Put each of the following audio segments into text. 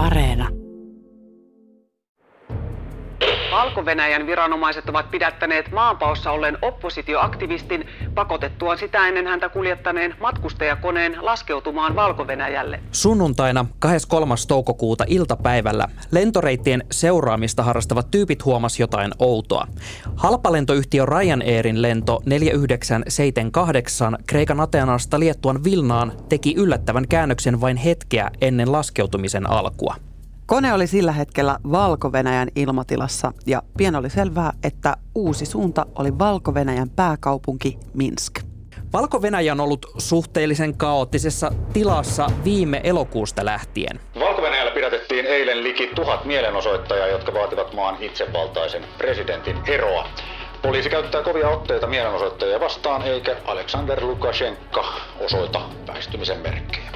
Areena. Valko-Venäjän viranomaiset ovat pidättäneet maanpaossa olleen oppositioaktivistin pakotettuaan sitä ennen häntä kuljettaneen matkustajakoneen laskeutumaan Valko-Venäjälle. Sunnuntaina 23. toukokuuta iltapäivällä lentoreittien seuraamista harrastavat tyypit huomas jotain outoa. Halpalentoyhtiö Ryanairin lento 4978 Kreikan Atenasta Liettuan Vilnaan teki yllättävän käännöksen vain hetkeä ennen laskeutumisen alkua. Kone oli sillä hetkellä valko ilmatilassa ja pian oli selvää, että uusi suunta oli valko pääkaupunki Minsk. valko on ollut suhteellisen kaoottisessa tilassa viime elokuusta lähtien. valko pidätettiin eilen liki tuhat mielenosoittajaa, jotka vaativat maan itsevaltaisen presidentin eroa. Poliisi käyttää kovia otteita mielenosoittajia vastaan, eikä Aleksander Lukashenka osoita väistymisen merkkejä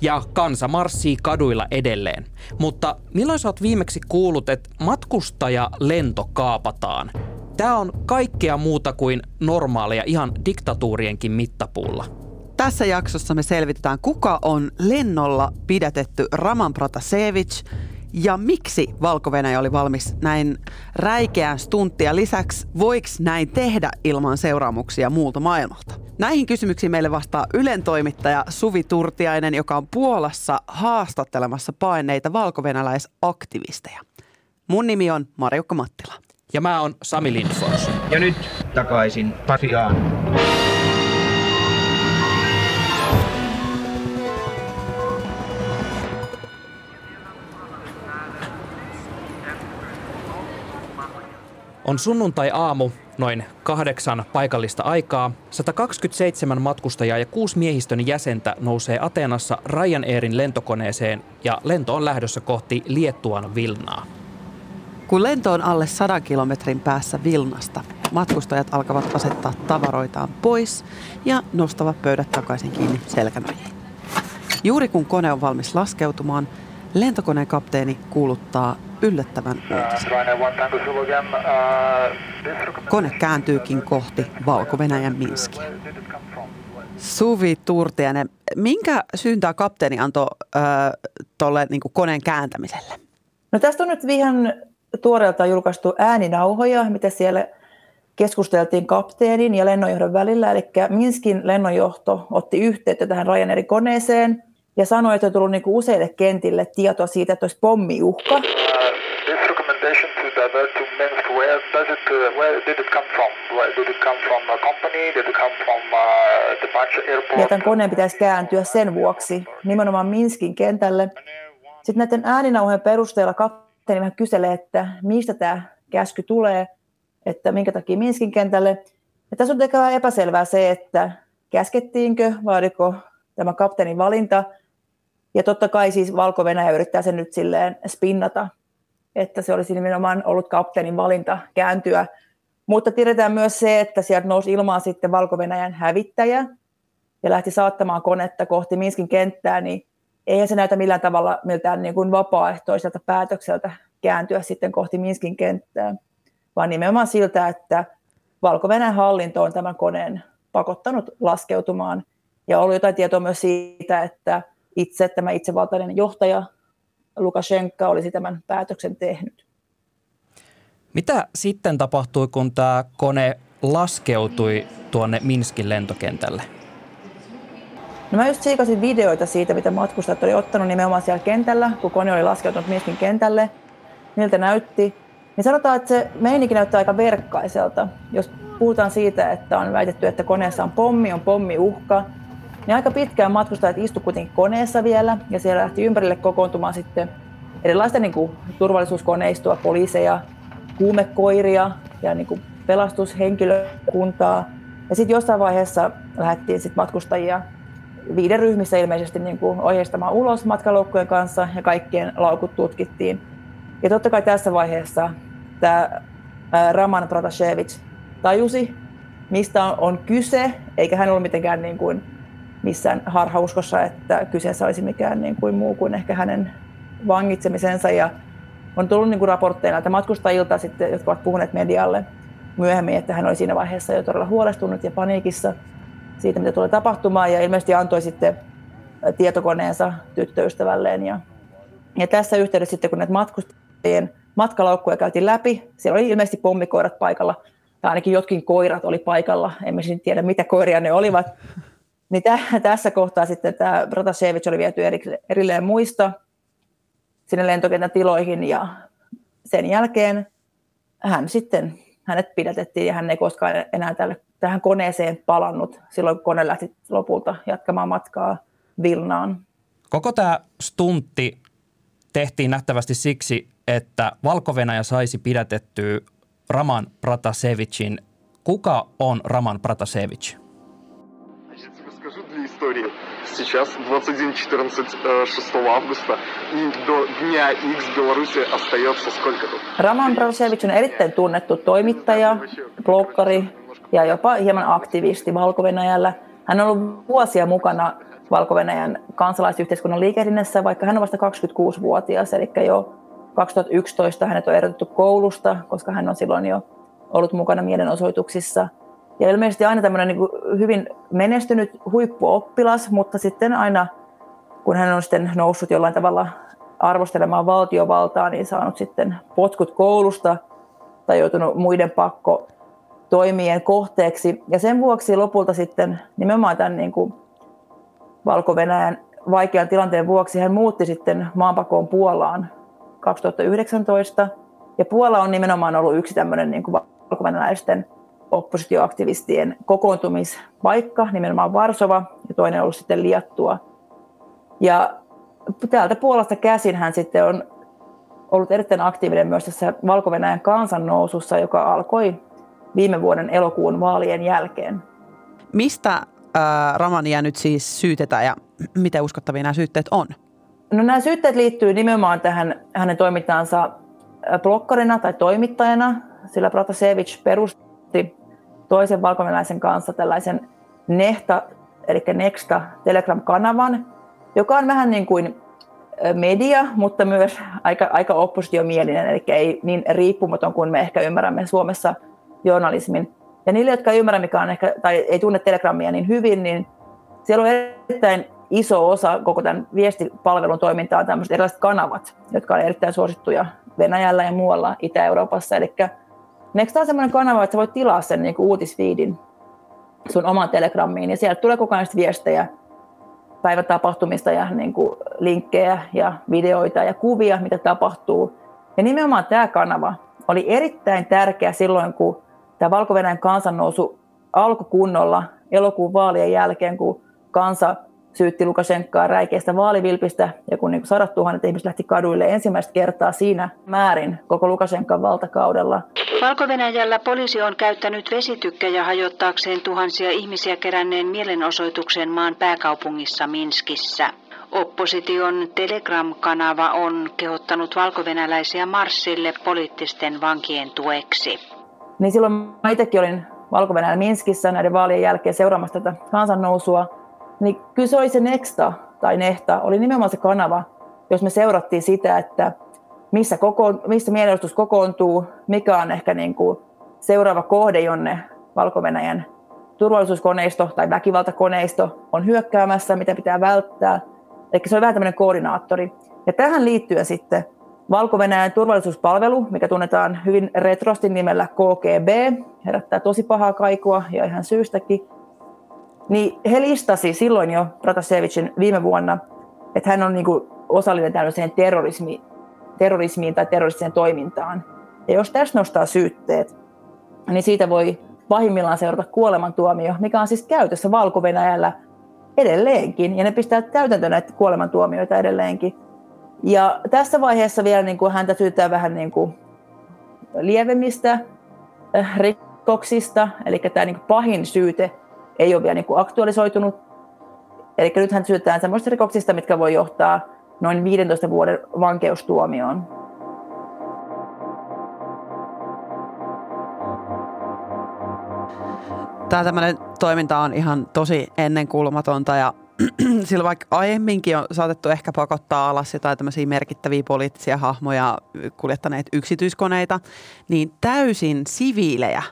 ja kansa marssii kaduilla edelleen. Mutta milloin sä oot viimeksi kuullut, että matkustajalento kaapataan? Tämä on kaikkea muuta kuin normaalia ihan diktatuurienkin mittapuulla. Tässä jaksossa me selvitetään, kuka on lennolla pidätetty Raman Protasevich ja miksi valko oli valmis näin räikeään stunttia. Lisäksi voiko näin tehdä ilman seuraamuksia muulta maailmalta? Näihin kysymyksiin meille vastaa Ylen toimittaja Suvi Turtiainen, joka on Puolassa haastattelemassa paineita valkovenäläisaktivisteja. Mun nimi on Marjukka Mattila. Ja mä oon Sami Lindfors. Ja nyt takaisin Pasiaan. On sunnuntai-aamu, noin kahdeksan paikallista aikaa. 127 matkustajaa ja kuusi miehistön jäsentä nousee Ateenassa Ryanairin lentokoneeseen ja lento on lähdössä kohti Liettuan Vilnaa. Kun lento on alle 100 kilometrin päässä Vilnasta, matkustajat alkavat asettaa tavaroitaan pois ja nostavat pöydät takaisin kiinni selkänojiin. Juuri kun kone on valmis laskeutumaan, lentokoneen kapteeni kuuluttaa yllättävän uutisen. Kone kääntyykin kohti Valko-Venäjän Minskiä. Suvi Turtianen, minkä syyntää kapteeni antoi äh, tuolle niin koneen kääntämiselle? No tästä on nyt ihan tuoreelta julkaistu ääninauhoja, mitä siellä keskusteltiin kapteenin ja lennonjohdon välillä. Eli Minskin lennonjohto otti yhteyttä tähän Ryanairin koneeseen ja sanoi, että on tullut niin useille kentille tietoa siitä, että olisi pommiuhka recommendation to divert to Minsk, where does it, uh, where did it come from? Where did it come from a company? Did it come from uh, departure airport? Ja tämän koneen pitäisi kääntyä sen vuoksi nimenomaan Minskin kentälle. Sitten näiden ääninauhojen perusteella kapteeni vähän kyselee, että mistä tämä käsky tulee, että minkä takia Minskin kentälle. Ja tässä on ehkä epäselvää se, että käskettiinkö, vaadiko tämä kapteenin valinta. Ja totta kai siis Valko-Venäjä yrittää sen nyt silleen spinnata että se olisi nimenomaan ollut kapteenin valinta kääntyä. Mutta tiedetään myös se, että sieltä nousi ilmaan sitten valko hävittäjä ja lähti saattamaan konetta kohti Minskin kenttää, niin eihän se näytä millään tavalla miltään niin kuin vapaaehtoiselta päätökseltä kääntyä sitten kohti Minskin kenttää, vaan nimenomaan siltä, että valko hallinto on tämän koneen pakottanut laskeutumaan. Ja ollut jotain tietoa myös siitä, että itse tämä itsevaltainen johtaja Lukashenka olisi tämän päätöksen tehnyt. Mitä sitten tapahtui, kun tämä kone laskeutui tuonne Minskin lentokentälle? No mä just siikasin videoita siitä, mitä matkustajat oli ottanut nimenomaan siellä kentällä, kun kone oli laskeutunut Minskin kentälle. Miltä näytti. Niin sanotaan, että se meininki näyttää aika verkkaiselta. Jos puhutaan siitä, että on väitetty, että koneessa on pommi, on pommiuhka, niin aika pitkään matkustajat istuivat kuitenkin koneessa vielä ja siellä lähti ympärille kokoontumaan sitten erilaista niin kuin turvallisuuskoneistoa, poliiseja, kuumekoiria ja niin kuin pelastushenkilökuntaa. Ja sitten jossain vaiheessa lähdettiin sit matkustajia viiden ryhmissä ilmeisesti niin kuin ohjeistamaan ulos matkaloukkujen kanssa ja kaikkien laukut tutkittiin. Ja totta kai tässä vaiheessa tämä Raman Protasevich tajusi, mistä on, on kyse, eikä hän ollut mitenkään niin kuin missään harhauskossa, että kyseessä olisi mikään niin kuin muu kuin ehkä hänen vangitsemisensa. Ja on tullut niin kuin raportteja näiltä matkustajilta, sitten, jotka ovat puhuneet medialle myöhemmin, että hän oli siinä vaiheessa jo todella huolestunut ja paniikissa siitä, mitä tulee tapahtumaan. Ja ilmeisesti antoi sitten tietokoneensa tyttöystävälleen ja Ja tässä yhteydessä sitten, kun näitä matkustajien matkalaukkuja käytiin läpi, siellä oli ilmeisesti pommikoirat paikalla, tai ainakin jotkin koirat oli paikalla, emme siis tiedä mitä koiria ne olivat. Niin tä- tässä kohtaa sitten tämä Protasevich oli viety erilleen muista sinne lentokentän tiloihin ja sen jälkeen hän sitten, hänet pidätettiin ja hän ei koskaan enää tälle, tähän koneeseen palannut silloin, kun kone lähti lopulta jatkamaan matkaa Vilnaan. Koko tämä stuntti tehtiin nähtävästi siksi, että valko saisi pidätettyä Raman Pratasevicin. Kuka on Raman Pratasevich? сейчас 21.14 6 августа, и до дня X Беларуси остается сколько тут? Raman Brasevich on erittäin tunnettu toimittaja, blokkari ja jopa hieman aktivisti valko -Venäjällä. Hän on ollut vuosia mukana valko kansalaisyhteiskunnan liikehdinnässä, vaikka hän on vasta 26-vuotias, eli jo 2011 hänet on erotettu koulusta, koska hän on silloin jo ollut mukana mielenosoituksissa – ja ilmeisesti aina tämmöinen niin hyvin menestynyt huippuoppilas, mutta sitten aina kun hän on sitten noussut jollain tavalla arvostelemaan valtiovaltaa, niin saanut sitten potkut koulusta tai joutunut muiden pakko toimien kohteeksi. Ja sen vuoksi lopulta sitten nimenomaan tämän niin kuin Valko-Venäjän vaikean tilanteen vuoksi hän muutti sitten maanpakoon Puolaan 2019. Ja Puola on nimenomaan ollut yksi tämmöinen niin kuin valko oppositioaktivistien kokoontumispaikka, nimenomaan Varsova, ja toinen on ollut sitten Liattua. Ja täältä Puolasta käsin hän sitten on ollut erittäin aktiivinen myös tässä valko kansannousussa, joka alkoi viime vuoden elokuun vaalien jälkeen. Mistä äh, Ramania nyt siis syytetään ja miten uskottavia nämä syytteet on? No nämä syytteet liittyy nimenomaan tähän hänen toimintaansa blokkarina tai toimittajana, sillä Protasevich perusti toisen valkovenäläisen kanssa tällaisen Nehta, eli Nexta Telegram-kanavan, joka on vähän niin kuin media, mutta myös aika, aika oppositiomielinen, eli ei niin riippumaton kuin me ehkä ymmärrämme Suomessa journalismin. Ja niille, jotka ei ymmärrä, mikä on ehkä, tai ei tunne Telegramia niin hyvin, niin siellä on erittäin iso osa koko tämän viestipalvelun toimintaa tämmöiset erilaiset kanavat, jotka on erittäin suosittuja Venäjällä ja muualla Itä-Euroopassa. Eli Next on semmoinen kanava, että sä voit tilaa sen niin uutisfiidin sun oman Telegrammiin, ja sieltä tulee koko ajan viestejä päivätapahtumista ja niin kuin linkkejä ja videoita ja kuvia, mitä tapahtuu. Ja nimenomaan tämä kanava oli erittäin tärkeä silloin, kun tämä valko kansannousu alkoi kunnolla elokuun vaalien jälkeen, kun kansa syytti Lukashenkaa räikeästä vaalivilpistä ja kun niin sadat tuhannet ihmiset lähti kaduille ensimmäistä kertaa siinä määrin koko Lukashenkan valtakaudella. valko poliisi on käyttänyt vesitykkejä hajottaakseen tuhansia ihmisiä keränneen mielenosoituksen maan pääkaupungissa Minskissä. Opposition Telegram-kanava on kehottanut valkovenäläisiä marssille poliittisten vankien tueksi. Niin silloin mä itsekin olin valko Minskissä näiden vaalien jälkeen seuraamassa tätä kansannousua niin kyllä se oli se Nexta tai Nehta, oli nimenomaan se kanava, jos me seurattiin sitä, että missä, koko, missä mielenosoitus kokoontuu, mikä on ehkä niin kuin seuraava kohde, jonne valko turvallisuuskoneisto tai väkivaltakoneisto on hyökkäämässä, mitä pitää välttää. Eli se on vähän tämmöinen koordinaattori. Ja tähän liittyen sitten valko turvallisuuspalvelu, mikä tunnetaan hyvin retrosti nimellä KGB, herättää tosi pahaa kaikua ja ihan syystäkin, niin he listasi silloin jo Protasevicin viime vuonna, että hän on niin kuin osallinen tällaiseen terrorismi, terrorismiin tai terroristiseen toimintaan. Ja jos tässä nostaa syytteet, niin siitä voi pahimmillaan seurata kuolemantuomio, mikä on siis käytössä valko edelleenkin. Ja ne pistää täytäntöön näitä kuolemantuomioita edelleenkin. Ja tässä vaiheessa vielä niin kuin häntä syyttää vähän niin kuin lievemmistä äh, rikoksista, eli tämä niin kuin pahin syyte ei ole vielä niin kuin aktualisoitunut. Eli nythän syytetään sellaisista rikoksista, mitkä voi johtaa noin 15 vuoden vankeustuomioon. Tämä tämmöinen toiminta on ihan tosi ennenkuulumatonta ja sillä vaikka aiemminkin on saatettu ehkä pakottaa alas jotain tämmöisiä merkittäviä poliittisia hahmoja kuljettaneet yksityiskoneita, niin täysin siviilejä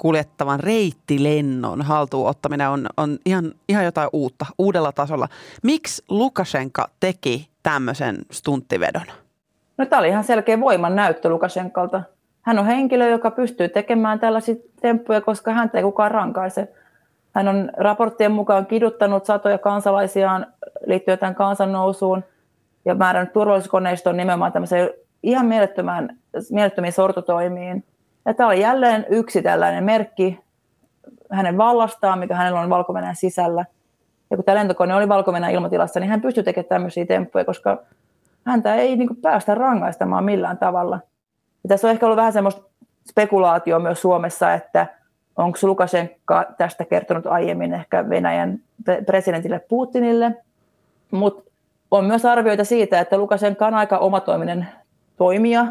kuljettavan reittilennon haltuun ottaminen on, on ihan, ihan jotain uutta, uudella tasolla. Miksi Lukashenka teki tämmöisen stunttivedon? No tämä oli ihan selkeä voiman näyttö Lukashenkalta. Hän on henkilö, joka pystyy tekemään tällaisia temppuja, koska häntä ei kukaan rankaise. Hän on raporttien mukaan kiduttanut satoja kansalaisiaan liittyen tähän kansannousuun ja määrännyt turvallisuuskoneiston nimenomaan tämmöiseen ihan mielettömiin sortotoimiin. Ja tämä oli jälleen yksi tällainen merkki hänen vallastaan, mikä hänellä on valko sisällä. Ja kun tämä lentokone oli valko ilmatilassa, niin hän pystyi tekemään tämmöisiä temppuja, koska häntä ei niin päästä rangaistamaan millään tavalla. Ja tässä on ehkä ollut vähän semmoista spekulaatio myös Suomessa, että onko Lukashenka tästä kertonut aiemmin ehkä Venäjän presidentille Putinille, mutta on myös arvioita siitä, että Lukashenka on aika omatoiminen toimija,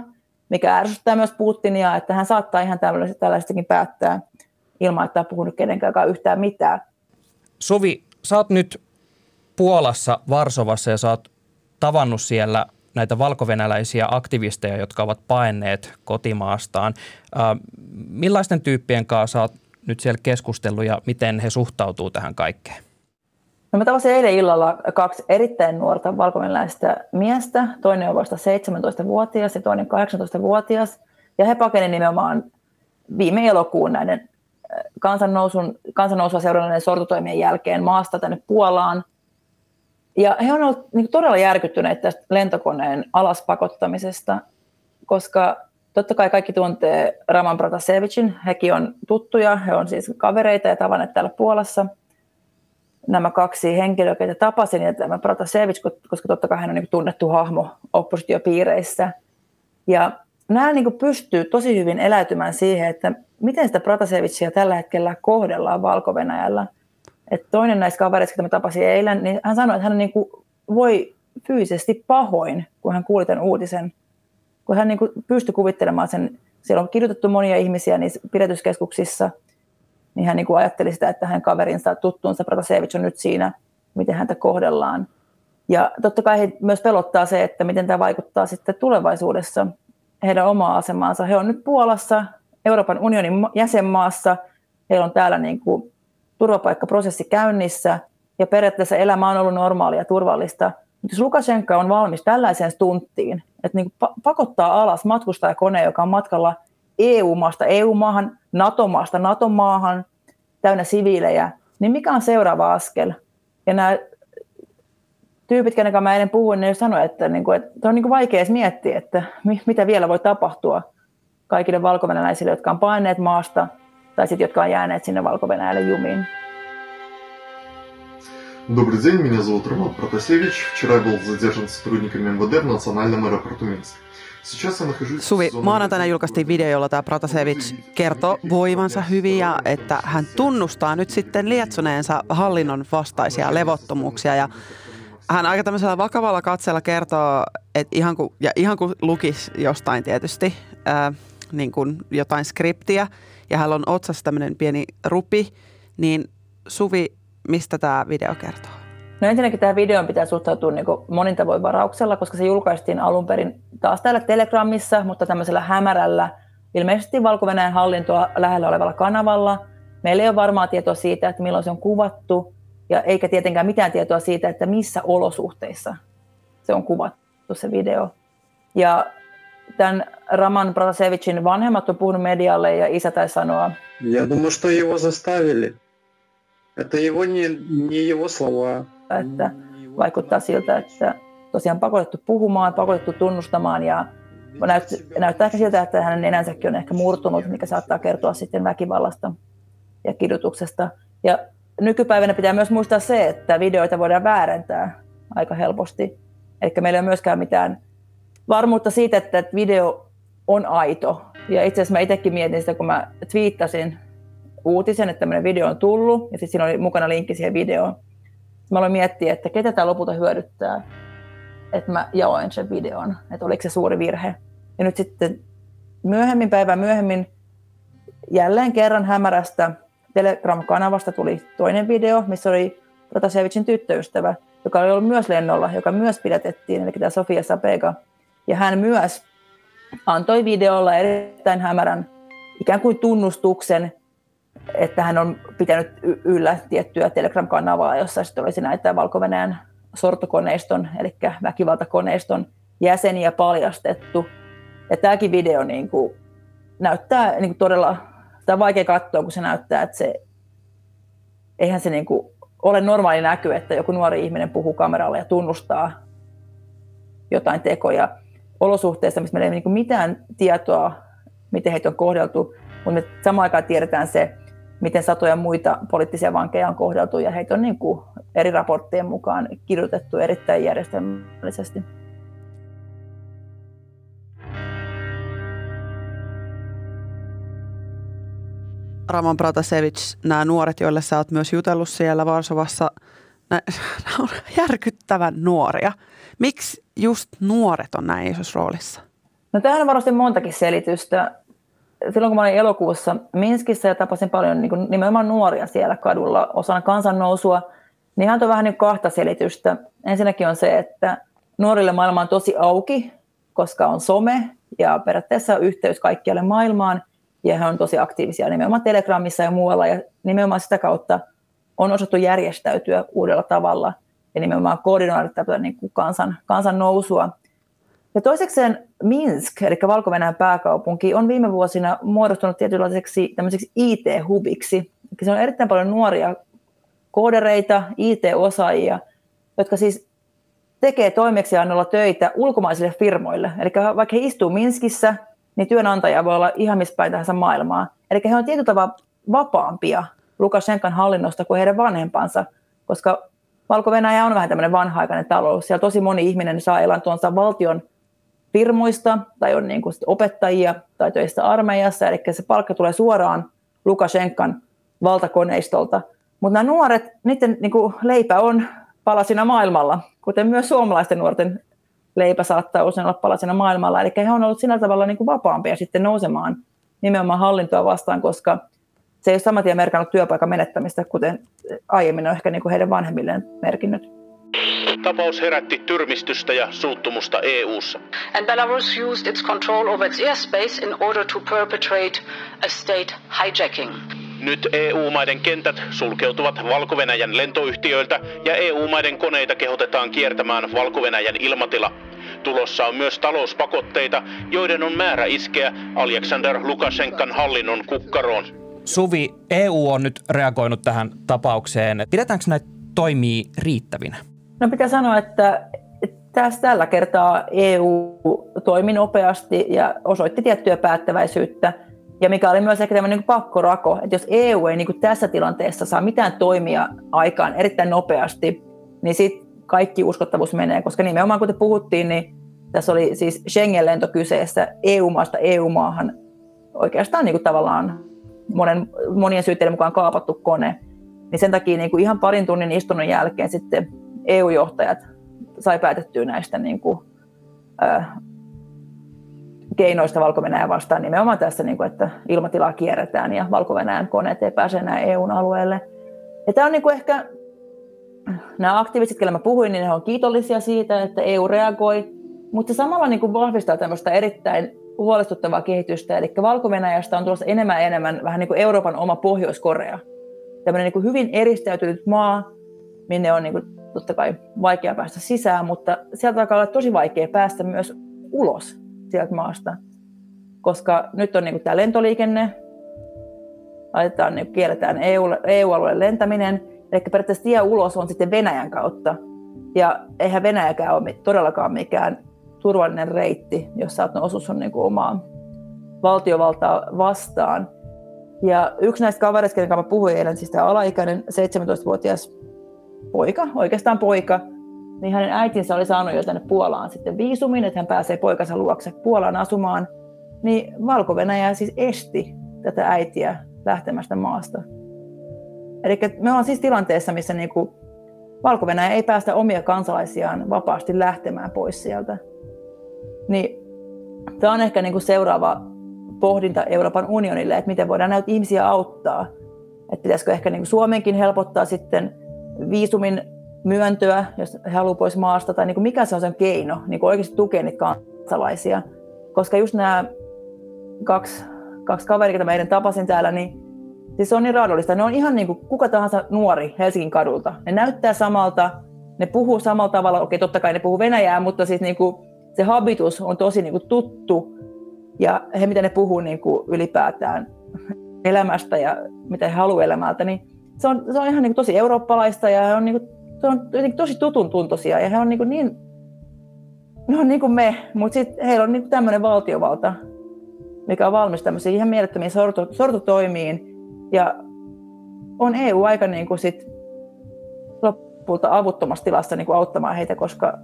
mikä ärsyttää myös Putinia, että hän saattaa ihan tällaistakin päättää ilman, että on puhunut kenenkään yhtään mitään. Sovi, sä oot nyt Puolassa, Varsovassa ja sä oot tavannut siellä näitä valkovenäläisiä aktivisteja, jotka ovat paenneet kotimaastaan. Millaisten tyyppien kanssa sä oot nyt siellä keskustellut ja miten he suhtautuu tähän kaikkeen? No mä tavasin eilen illalla kaksi erittäin nuorta valkovenäläistä miestä. Toinen on vasta 17-vuotias ja toinen 18-vuotias. Ja he pakenivat nimenomaan viime elokuun näiden kansannousun, kansannousua seuranneiden sortotoimien jälkeen maasta tänne Puolaan. Ja he ovat olleet niin todella järkyttyneitä tästä lentokoneen alaspakottamisesta, koska totta kai kaikki tuntee Raman Protasevicin. Hekin on tuttuja, he on siis kavereita ja tavanneet täällä Puolassa – nämä kaksi henkilöä, joita tapasin, ja tämä Protasevich, koska totta kai hän on niin tunnettu hahmo oppositiopiireissä. Ja nämä niin pystyy tosi hyvin eläytymään siihen, että miten sitä Protasevicia tällä hetkellä kohdellaan valko Et toinen näistä kavereista, joita mä tapasin eilen, niin hän sanoi, että hän niin voi fyysisesti pahoin, kun hän kuuli tämän uutisen, kun hän niin pystyi kuvittelemaan sen, siellä on kirjoitettu monia ihmisiä niissä pidätyskeskuksissa – niin hän niin kuin ajatteli sitä, että hänen kaverinsa, tuttuunsa Protasevich on nyt siinä, miten häntä kohdellaan. Ja totta kai he myös pelottaa se, että miten tämä vaikuttaa sitten tulevaisuudessa heidän omaa asemaansa. He on nyt Puolassa, Euroopan unionin jäsenmaassa, heillä on täällä niin kuin turvapaikkaprosessi käynnissä, ja periaatteessa elämä on ollut normaalia ja turvallista. Mutta jos Lukashenka on valmis tällaiseen stunttiin, että niin pakottaa alas matkustajakone, joka on matkalla EU-maasta EU-maahan, NATO-maasta NATO-maahan, täynnä siviilejä, niin mikä on seuraava askel? Ja nämä tyypit, kenen kanssa mä ennen puhuin, ne sanoivat, että, niin kuin, että on niin kuin vaikea edes miettiä, että mitä vielä voi tapahtua kaikille valko jotka on paineet maasta, tai sitten jotka on jääneet sinne valko jumiin. Добрый день, меня зовут Роман Протасевич. Вчера был задержан сотрудниками МВД в национальном аэропорту Минска. Suvi, maanantaina julkaistiin video, jolla tämä Protasevich kertoo voivansa hyvin ja että hän tunnustaa nyt sitten lietsoneensa hallinnon vastaisia levottomuuksia ja hän aika tämmöisellä vakavalla katseella kertoo, että ihan kuin, ja ihan kuin lukisi jostain tietysti ää, niin kuin jotain skriptiä ja hän on otsassa tämmöinen pieni rupi, niin Suvi, mistä tämä video kertoo? No ensinnäkin tähän videoon pitää suhtautua niin monin tavoin varauksella, koska se julkaistiin alun perin taas täällä Telegramissa, mutta tämmöisellä hämärällä, ilmeisesti valko hallintoa lähellä olevalla kanavalla. Meillä ei ole varmaa tietoa siitä, että milloin se on kuvattu, ja eikä tietenkään mitään tietoa siitä, että missä olosuhteissa se on kuvattu se video. Ja tämän Raman Pratasevicin vanhemmat on puhunut medialle ja isä taisi sanoa. Я думаю, что его заставили. Это его не, не его слова että vaikuttaa siltä, että tosiaan pakotettu puhumaan, pakotettu tunnustamaan ja näyttää ehkä siltä, että hänen nenänsäkin on ehkä murtunut, mikä saattaa kertoa sitten väkivallasta ja kidutuksesta. Ja nykypäivänä pitää myös muistaa se, että videoita voidaan väärentää aika helposti. Eli meillä ei ole myöskään mitään varmuutta siitä, että video on aito. Ja itse asiassa mä itsekin mietin sitä, kun mä twiittasin uutisen, että tämmöinen video on tullut, ja sitten siinä oli mukana linkki siihen videoon mä aloin miettiä, että ketä tämä lopulta hyödyttää, että mä jaoin sen videon, että oliko se suuri virhe. Ja nyt sitten myöhemmin, päivän myöhemmin, jälleen kerran hämärästä Telegram-kanavasta tuli toinen video, missä oli Protasevicin tyttöystävä, joka oli ollut myös lennolla, joka myös pidätettiin, eli tämä Sofia Sapega. Ja hän myös antoi videolla erittäin hämärän ikään kuin tunnustuksen että hän on pitänyt yllä tiettyä Telegram-kanavaa, jossa sitten olisi näitä valko sortokoneiston, eli väkivaltakoneiston jäseniä paljastettu. Ja tämäkin video niin kuin, näyttää niin kuin todella, sitä on vaikea katsoa, kun se näyttää, että se, eihän se niin kuin, ole normaali näky, että joku nuori ihminen puhuu kameralle ja tunnustaa jotain tekoja olosuhteissa, missä meillä ei ole niin mitään tietoa, miten heitä on kohdeltu, mutta me samaan aikaan tiedetään se, miten satoja muita poliittisia vankeja on kohdeltu ja heitä on niin kuin eri raporttien mukaan kirjoitettu erittäin järjestelmällisesti. Raman Pratasevich, nämä nuoret, joille sä oot myös jutellut siellä Varsovassa, nämä on järkyttävän nuoria. Miksi just nuoret on näin isossa roolissa? No tähän on varmasti montakin selitystä. Silloin kun mä olin elokuussa Minskissä ja tapasin paljon niin kuin nimenomaan nuoria siellä kadulla osana kansannousua, niin ihan on vähän niin kahta selitystä. Ensinnäkin on se, että nuorille maailma on tosi auki, koska on some ja periaatteessa yhteys kaikkialle maailmaan ja he on tosi aktiivisia nimenomaan Telegramissa ja muualla ja nimenomaan sitä kautta on osattu järjestäytyä uudella tavalla ja nimenomaan koordinoida tätä niin kuin kansan, kansan nousua. Ja toisekseen Minsk, eli valko pääkaupunki, on viime vuosina muodostunut tietynlaiseksi IT-hubiksi. Se on erittäin paljon nuoria koodereita, IT-osaajia, jotka siis tekee toimeksiannolla töitä ulkomaisille firmoille. Eli vaikka he istuu Minskissä, niin työnantaja voi olla ihan missä päin tahansa maailmaa. Eli he on tietyllä tavalla vapaampia Lukashenkan hallinnosta kuin heidän vanhempansa, koska Valko-Venäjä on vähän tämmöinen vanha-aikainen talous. Siellä tosi moni ihminen saa elantonsa valtion firmoista tai on niin kuin opettajia tai töissä armeijassa, eli se palkka tulee suoraan Lukashenkan valtakoneistolta. Mutta nämä nuoret, niiden niin kuin leipä on palasina maailmalla, kuten myös suomalaisten nuorten leipä saattaa usein olla palasina maailmalla. Eli he on ollut sillä tavalla niin kuin vapaampia sitten nousemaan nimenomaan hallintoa vastaan, koska se ei ole saman tien merkannut työpaikan menettämistä, kuten aiemmin on ehkä niin kuin heidän vanhemmilleen merkinnyt. Tapaus herätti tyrmistystä ja suuttumusta EU:ssa. And Belarus used its control over its airspace in order to perpetrate a state hijacking. Nyt EU-maiden kentät sulkeutuvat valko lentoyhtiöiltä ja EU-maiden koneita kehotetaan kiertämään valko ilmatila. Tulossa on myös talouspakotteita, joiden on määrä iskeä Alexander Lukashenkan hallinnon kukkaroon. Suvi, EU on nyt reagoinut tähän tapaukseen. Pidetäänkö näitä toimii riittävinä? No pitää sanoa, että tässä tällä kertaa EU toimi nopeasti ja osoitti tiettyä päättäväisyyttä – ja mikä oli myös ehkä tämmöinen niin pakkorako, että jos EU ei niin kuin tässä tilanteessa saa mitään toimia aikaan erittäin nopeasti, niin sitten kaikki uskottavuus menee, koska nimenomaan kuten puhuttiin, niin tässä oli siis Schengen-lento kyseessä EU-maasta EU-maahan oikeastaan niin kuin tavallaan monen, monien syytteiden mukaan kaapattu kone. Niin sen takia niin kuin ihan parin tunnin istunnon jälkeen sitten EU-johtajat sai päätettyä näistä niin kuin, äh, keinoista valko vastaan nimenomaan tässä, niin kuin, että ilmatilaa kierretään ja valko koneet ei pääse enää EUn alueelle. Ja tämä on niin kuin ehkä, nämä aktivistit, kellä mä puhuin, niin he on kiitollisia siitä, että EU reagoi, mutta se samalla niin kuin vahvistaa tämmöistä erittäin huolestuttavaa kehitystä, eli valko on tulossa enemmän ja enemmän vähän niin kuin Euroopan oma Pohjois-Korea. Tämmöinen niin kuin hyvin eristäytynyt maa, minne on niin kuin totta kai vaikea päästä sisään, mutta sieltä alkaa olla tosi vaikea päästä myös ulos sieltä maasta. Koska nyt on niin tämä lentoliikenne, laitetaan, niin kielletään EU, EU-alueen lentäminen, eli periaatteessa tie ulos on sitten Venäjän kautta. Ja eihän Venäjäkään ole todellakaan mikään turvallinen reitti, jos saat osuus on niin kuin omaa valtiovaltaa vastaan. Ja yksi näistä kavereista, kenen kanssa puhuin eilen, siis tämä alaikäinen 17-vuotias poika, oikeastaan poika, niin hänen äitinsä oli saanut jo tänne Puolaan sitten viisumin, että hän pääsee poikansa luokse Puolaan asumaan. Niin valko siis esti tätä äitiä lähtemästä maasta. Eli me ollaan siis tilanteessa, missä niinku valko ei päästä omia kansalaisiaan vapaasti lähtemään pois sieltä. Niin tämä on ehkä niinku seuraava pohdinta Euroopan unionille, että miten voidaan näitä ihmisiä auttaa. Että pitäisikö ehkä niinku Suomenkin helpottaa sitten viisumin myöntöä, jos he haluaa pois maasta, tai niin kuin mikä se on sen keino niin kuin oikeasti tukea niitä kansalaisia. Koska just nämä kaksi, kaksi kaveria, joita meidän tapasin täällä, niin Siis se on niin raadollista. Ne on ihan niin kuin kuka tahansa nuori Helsingin kadulta. Ne näyttää samalta, ne puhuu samalla tavalla. Okei, totta kai ne puhuu venäjää, mutta siis niin kuin se habitus on tosi niin kuin tuttu. Ja he, mitä ne puhuu niin kuin ylipäätään elämästä ja mitä he haluaa elämältä, niin se on, se on ihan niin kuin tosi eurooppalaista ja he on, niin kuin, se on jotenkin tosi tutun tuntoisia ja he on niin, kuin niin ne on niin kuin me, mutta sitten heillä on niin kuin tämmöinen valtiovalta, mikä on valmis tämmöisiin ihan mielettömiin sorto, sortotoimiin ja on EU aika niin kuin sit lopulta avuttomassa tilassa niin kuin auttamaan heitä, koska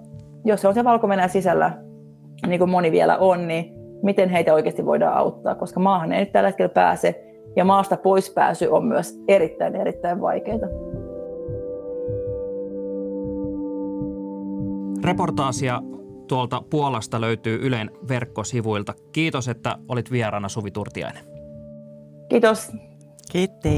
jos se on se valko sisällä, niin kuin moni vielä on, niin miten heitä oikeasti voidaan auttaa, koska maahan ei nyt tällä hetkellä pääse ja maasta pois pääsy on myös erittäin erittäin vaikeaa. Reportaasia tuolta Puolasta löytyy Ylen verkkosivuilta. Kiitos, että olit vieraana Suvi Turtiainen. Kiitos. Kiitti.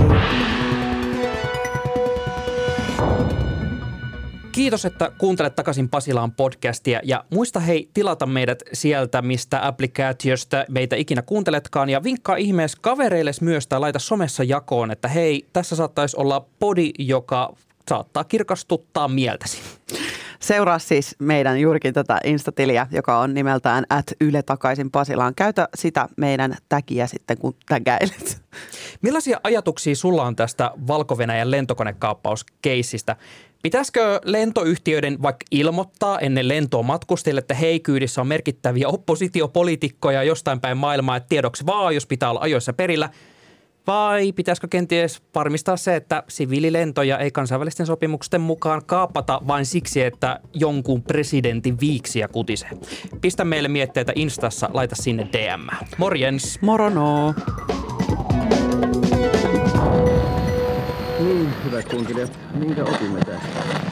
Kiitos, että kuuntelet takaisin Pasilaan podcastia ja muista hei tilata meidät sieltä, mistä applikaatiosta meitä ikinä kuunteletkaan ja vinkkaa ihmeessä kavereille myös tai laita somessa jakoon, että hei, tässä saattaisi olla podi, joka saattaa kirkastuttaa mieltäsi. Seuraa siis meidän juurikin tätä Instatiliä, joka on nimeltään at Yle takaisin Pasilaan. Käytä sitä meidän täkiä sitten, kun tägäilet. Millaisia ajatuksia sulla on tästä Valko-Venäjän lentokonekaappauskeissistä? Pitäisikö lentoyhtiöiden vaikka ilmoittaa ennen lentoa matkustajille, että hei kyydissä on merkittäviä oppositiopoliitikkoja jostain päin maailmaa, että tiedoksi vaan, jos pitää olla ajoissa perillä – vai pitäisikö kenties varmistaa se, että siviililentoja ei kansainvälisten sopimusten mukaan kaapata vain siksi, että jonkun presidentin viiksiä kutisee? Pistä meille mietteitä Instassa, laita sinne DM. Morjens! Morono! Niin, hyvät kunkilijat, minkä opimme tästä?